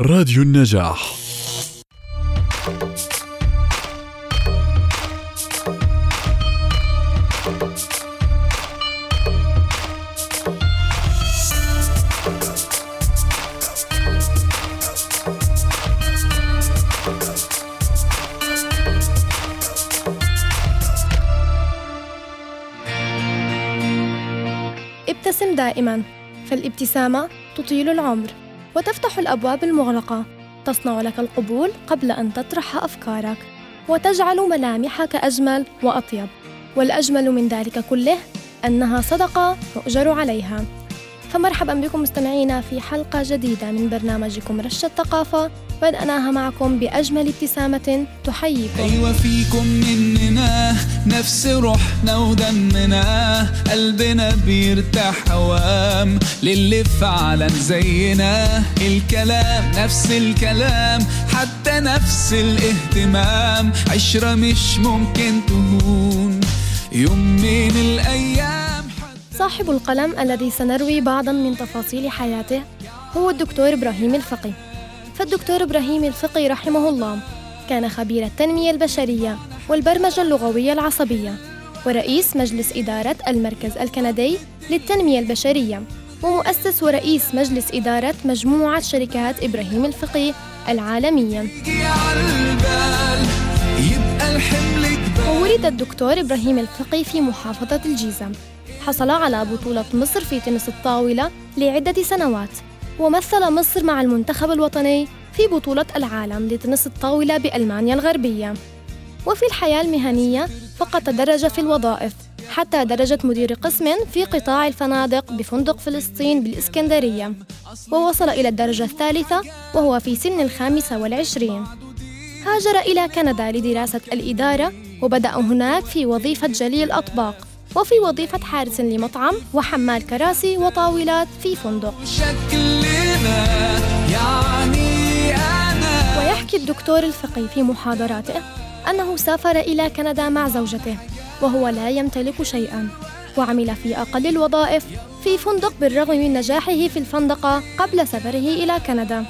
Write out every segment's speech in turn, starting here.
راديو النجاح. ابتسم دائما فالابتسامة تطيل العمر. وتفتح الأبواب المغلقة. تصنع لك القبول قبل أن تطرح أفكارك. وتجعل ملامحك أجمل وأطيب. والأجمل من ذلك كله أنها صدقة يؤجر عليها. فمرحبا بكم مستمعينا في حلقة جديدة من برنامجكم رشة ثقافة بدأناها معكم بأجمل ابتسامة تحييكم. أيوة فيكم مننا نفس روحنا ودمنا. قلبنا بيرتاح هوام للي فعلا زينا. الكلام نفس الكلام حتى نفس الاهتمام. عشرة مش ممكن تهون. يوم من الأيام صاحب القلم الذي سنروي بعضا من تفاصيل حياته هو الدكتور إبراهيم الفقي. فالدكتور إبراهيم الفقي رحمه الله كان خبير التنمية البشرية والبرمجة اللغوية العصبية ورئيس مجلس إدارة المركز الكندي للتنمية البشرية ومؤسس ورئيس مجلس إدارة مجموعة شركات إبراهيم الفقي العالمية. وولد الدكتور إبراهيم الفقي في محافظة الجيزة. حصل على بطولة مصر في تنس الطاولة لعدة سنوات ومثل مصر مع المنتخب الوطني في بطولة العالم لتنس الطاولة بألمانيا الغربية. وفي الحياة المهنية فقد تدرج في الوظائف حتى درجة مدير قسم في قطاع الفنادق بفندق فلسطين بالإسكندرية. ووصل إلى الدرجة الثالثة وهو في سن الخامسة والعشرين. هاجر إلى كندا لدراسة الإدارة وبدأ هناك في وظيفة جلي الأطباق وفي وظيفة حارس لمطعم وحمال كراسي وطاولات في فندق. يعني ويحكي الدكتور الفقي في محاضراته أنه سافر إلى كندا مع زوجته وهو لا يمتلك شيئا وعمل في أقل الوظائف في فندق بالرغم من نجاحه في الفندقة قبل سفره إلى كندا.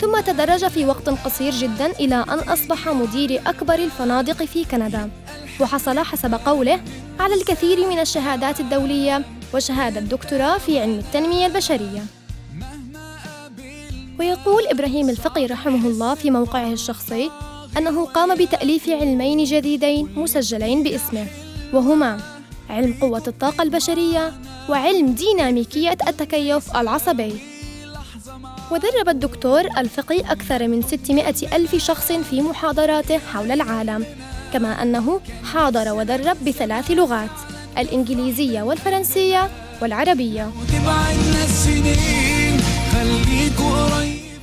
ثم تدرج في وقت قصير جدا إلى أن أصبح مدير أكبر الفنادق في كندا. وحصل حسب قوله على الكثير من الشهادات الدولية وشهادة دكتوراه في علم التنمية البشرية. ويقول إبراهيم الفقي رحمه الله في موقعه الشخصي أنه قام بتأليف علمين جديدين مسجلين باسمه وهما علم قوة الطاقة البشرية وعلم ديناميكية التكيف العصبي. ودرب الدكتور الفقي أكثر من 600 ألف شخص في محاضراته حول العالم كما أنه حاضر ودرب بثلاث لغات الإنجليزية والفرنسية والعربية.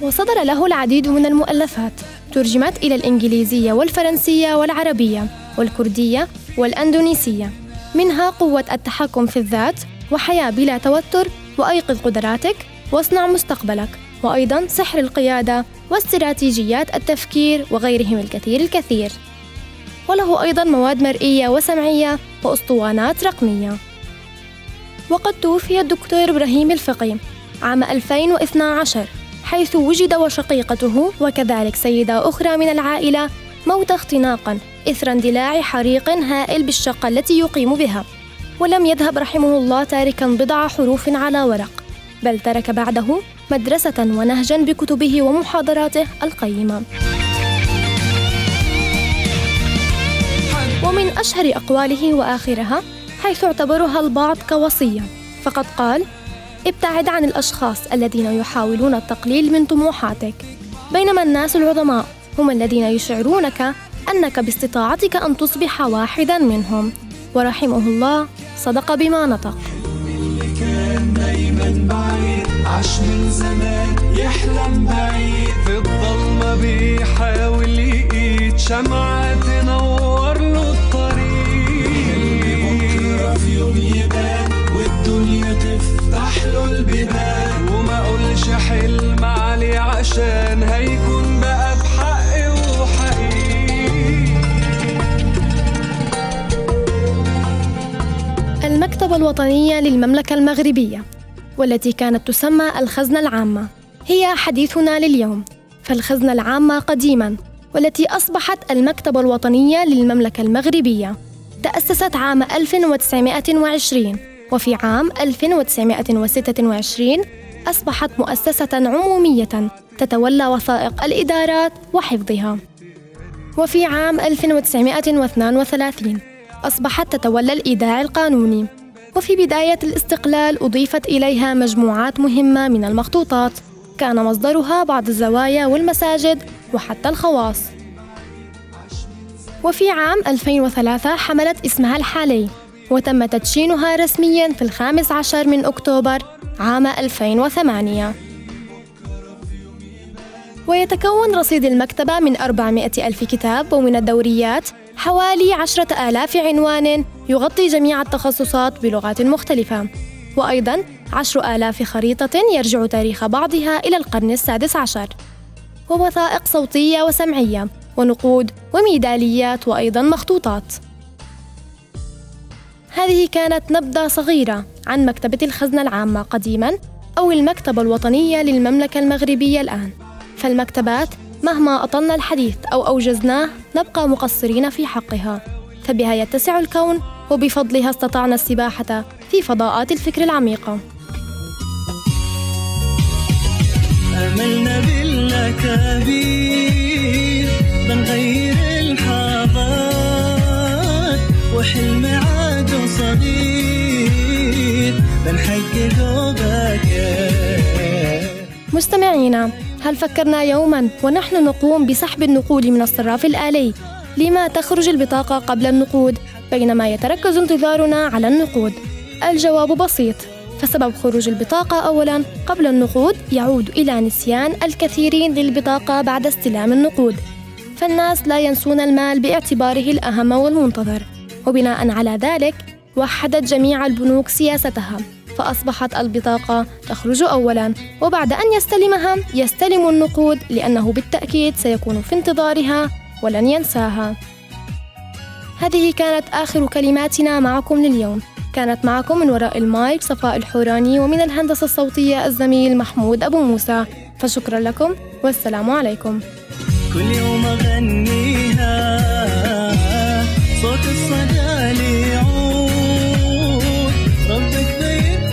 وصدر له العديد من المؤلفات ترجمت إلى الإنجليزية والفرنسية والعربية والكردية والأندونيسية منها قوة التحكم في الذات وحياة بلا توتر وأيقظ قدراتك واصنع مستقبلك وأيضا سحر القيادة واستراتيجيات التفكير وغيرهم الكثير الكثير. وله أيضا مواد مرئية وسمعية وأسطوانات رقمية. وقد توفي الدكتور إبراهيم الفقي عام 2012 حيث وجد وشقيقته وكذلك سيدة أخرى من العائلة موت اختناقا إثر اندلاع حريق هائل بالشقة التي يقيم بها. ولم يذهب رحمه الله تاركا بضع حروف على ورق. بل ترك بعده مدرسة ونهجا بكتبه ومحاضراته القيمة. ومن أشهر أقواله وآخرها حيث اعتبرها البعض كوصية فقد قال ابتعد عن الأشخاص الذين يحاولون التقليل من طموحاتك. بينما الناس العظماء هم الذين يشعرونك أنك باستطاعتك أن تصبح واحدا منهم. ورحمه الله صدق بما نطق. دايما بعيد عاش من زمان يحلم بعيد. في الضلمة بيحاول يقيد شمعة الوطنية للمملكة المغربية والتي كانت تسمى الخزنة العامة. هي حديثنا لليوم. فالخزنة العامة قديما والتي أصبحت المكتبة الوطنية للمملكة المغربية. تأسست عام 1920 وفي عام 1926 أصبحت مؤسسة عمومية تتولى وثائق الإدارات وحفظها. وفي عام 1932 أصبحت تتولى الإيداع القانوني. وفي بداية الاستقلال أضيفت إليها مجموعات مهمة من المخطوطات. كان مصدرها بعض الزوايا والمساجد وحتى الخواص. وفي عام 2003 حملت إسمها الحالي وتم تدشينها رسميا في الخامس عشر من أكتوبر عام 2008 ويتكون رصيد المكتبة من 400 ألف كتاب ومن الدوريات حوالي عشرة آلاف عنوان يغطي جميع التخصصات بلغات مختلفة. وأيضا عشر آلاف خريطة يرجع تاريخ بعضها إلى القرن السادس عشر. ووثائق صوتية وسمعية ونقود وميداليات وأيضا مخطوطات. هذه كانت نبذة صغيرة عن مكتبة الخزنة العامة قديما أو المكتبة الوطنية للمملكة المغربية الآن. فالمكتبات مهما أطلنا الحديث أو أوجزناه نبقى مقصرين في حقها. فبها يتسع الكون وبفضلها استطعنا السباحة في فضاءات الفكر العميقة أملنا بالأكابير بنغير الحاضر وحلم عاد صغير بنحققه باكر مستمعينا هل فكرنا يوما ونحن نقوم بسحب النقود من الصراف الآلي؟ لما تخرج البطاقة قبل النقود بينما يتركز انتظارنا على النقود؟ الجواب بسيط فسبب خروج البطاقة أولا قبل النقود يعود إلى نسيان الكثيرين للبطاقة بعد استلام النقود. فالناس لا ينسون المال باعتباره الأهم والمنتظر. وبناء على ذلك وحدت جميع البنوك سياستها. فأصبحت البطاقة تخرج أولا وبعد أن يستلمها يستلم النقود لأنه بالتأكيد سيكون في انتظارها ولن ينساها. هذه كانت آخر كلماتنا معكم لليوم. كانت معكم من وراء المايك صفاء الحوراني ومن الهندسة الصوتية الزميل محمود أبو موسى. فشكرا لكم والسلام عليكم. كل يوم أغنيها صوت الصدى ليعود. ربك بيت